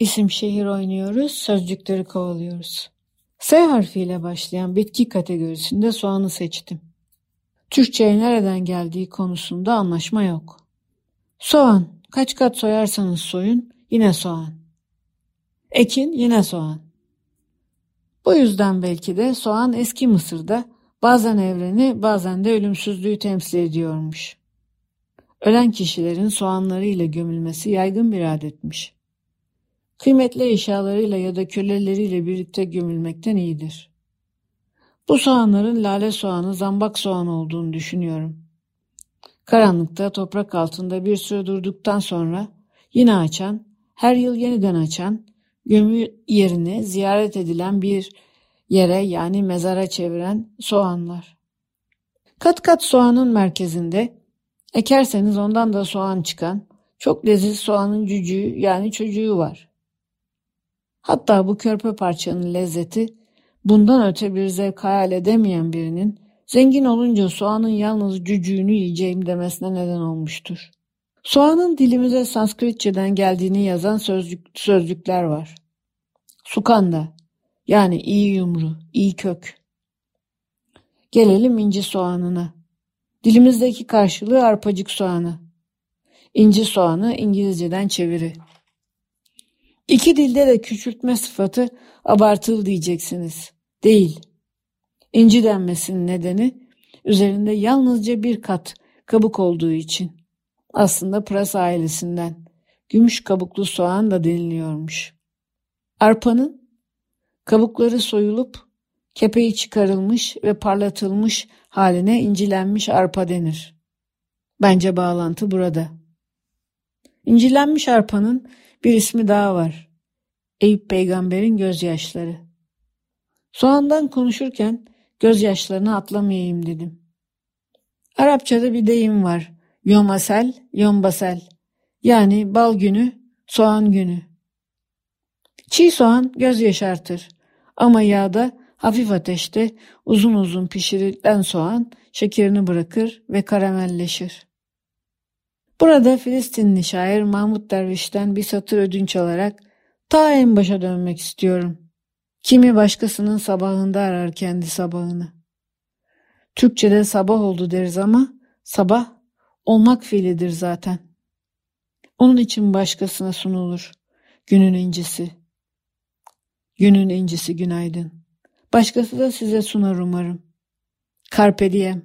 İsim şehir oynuyoruz, sözcükleri kovalıyoruz. S harfiyle başlayan bitki kategorisinde soğanı seçtim. Türkçe'ye nereden geldiği konusunda anlaşma yok. Soğan, kaç kat soyarsanız soyun, yine soğan. Ekin, yine soğan. Bu yüzden belki de soğan eski Mısır'da bazen evreni bazen de ölümsüzlüğü temsil ediyormuş. Ölen kişilerin soğanlarıyla gömülmesi yaygın bir adetmiş. Kıymetli eşyalarıyla ya da köleleriyle birlikte gömülmekten iyidir. Bu soğanların lale soğanı, zambak soğan olduğunu düşünüyorum. Karanlıkta toprak altında bir süre durduktan sonra yine açan, her yıl yeniden açan, gömü yerini ziyaret edilen bir yere yani mezara çeviren soğanlar. Kat kat soğanın merkezinde ekerseniz ondan da soğan çıkan çok leziz soğanın cücüğü yani çocuğu var. Hatta bu körpe parçanın lezzeti bundan öte bir zevk hayal edemeyen birinin zengin olunca soğanın yalnız cücüğünü yiyeceğim demesine neden olmuştur. Soğanın dilimize Sanskritçeden geldiğini yazan sözlük, sözlükler var. Sukanda yani iyi yumru, iyi kök. Gelelim inci soğanına. Dilimizdeki karşılığı arpacık soğanı. İnci soğanı İngilizceden çeviri. İki dilde de küçültme sıfatı abartılı diyeceksiniz. Değil. İnci denmesinin nedeni üzerinde yalnızca bir kat kabuk olduğu için. Aslında pırasa ailesinden. Gümüş kabuklu soğan da deniliyormuş. Arpanın kabukları soyulup kepeği çıkarılmış ve parlatılmış haline incilenmiş arpa denir. Bence bağlantı burada. İncilenmiş arpanın bir ismi daha var. Eyüp peygamberin gözyaşları. Soğandan konuşurken gözyaşlarını atlamayayım dedim. Arapçada bir deyim var. Yomasel, yombasel. Yani bal günü, soğan günü. Çiğ soğan göz yaşartır. Ama yağda hafif ateşte uzun uzun pişirilen soğan şekerini bırakır ve karamelleşir. Burada Filistinli şair Mahmut Derviş'ten bir satır ödünç alarak ta en başa dönmek istiyorum. Kimi başkasının sabahında arar kendi sabahını. Türkçe'de sabah oldu deriz ama sabah olmak fiilidir zaten. Onun için başkasına sunulur günün incisi. Günün incisi günaydın. Başkası da size sunar umarım. Carpe diem.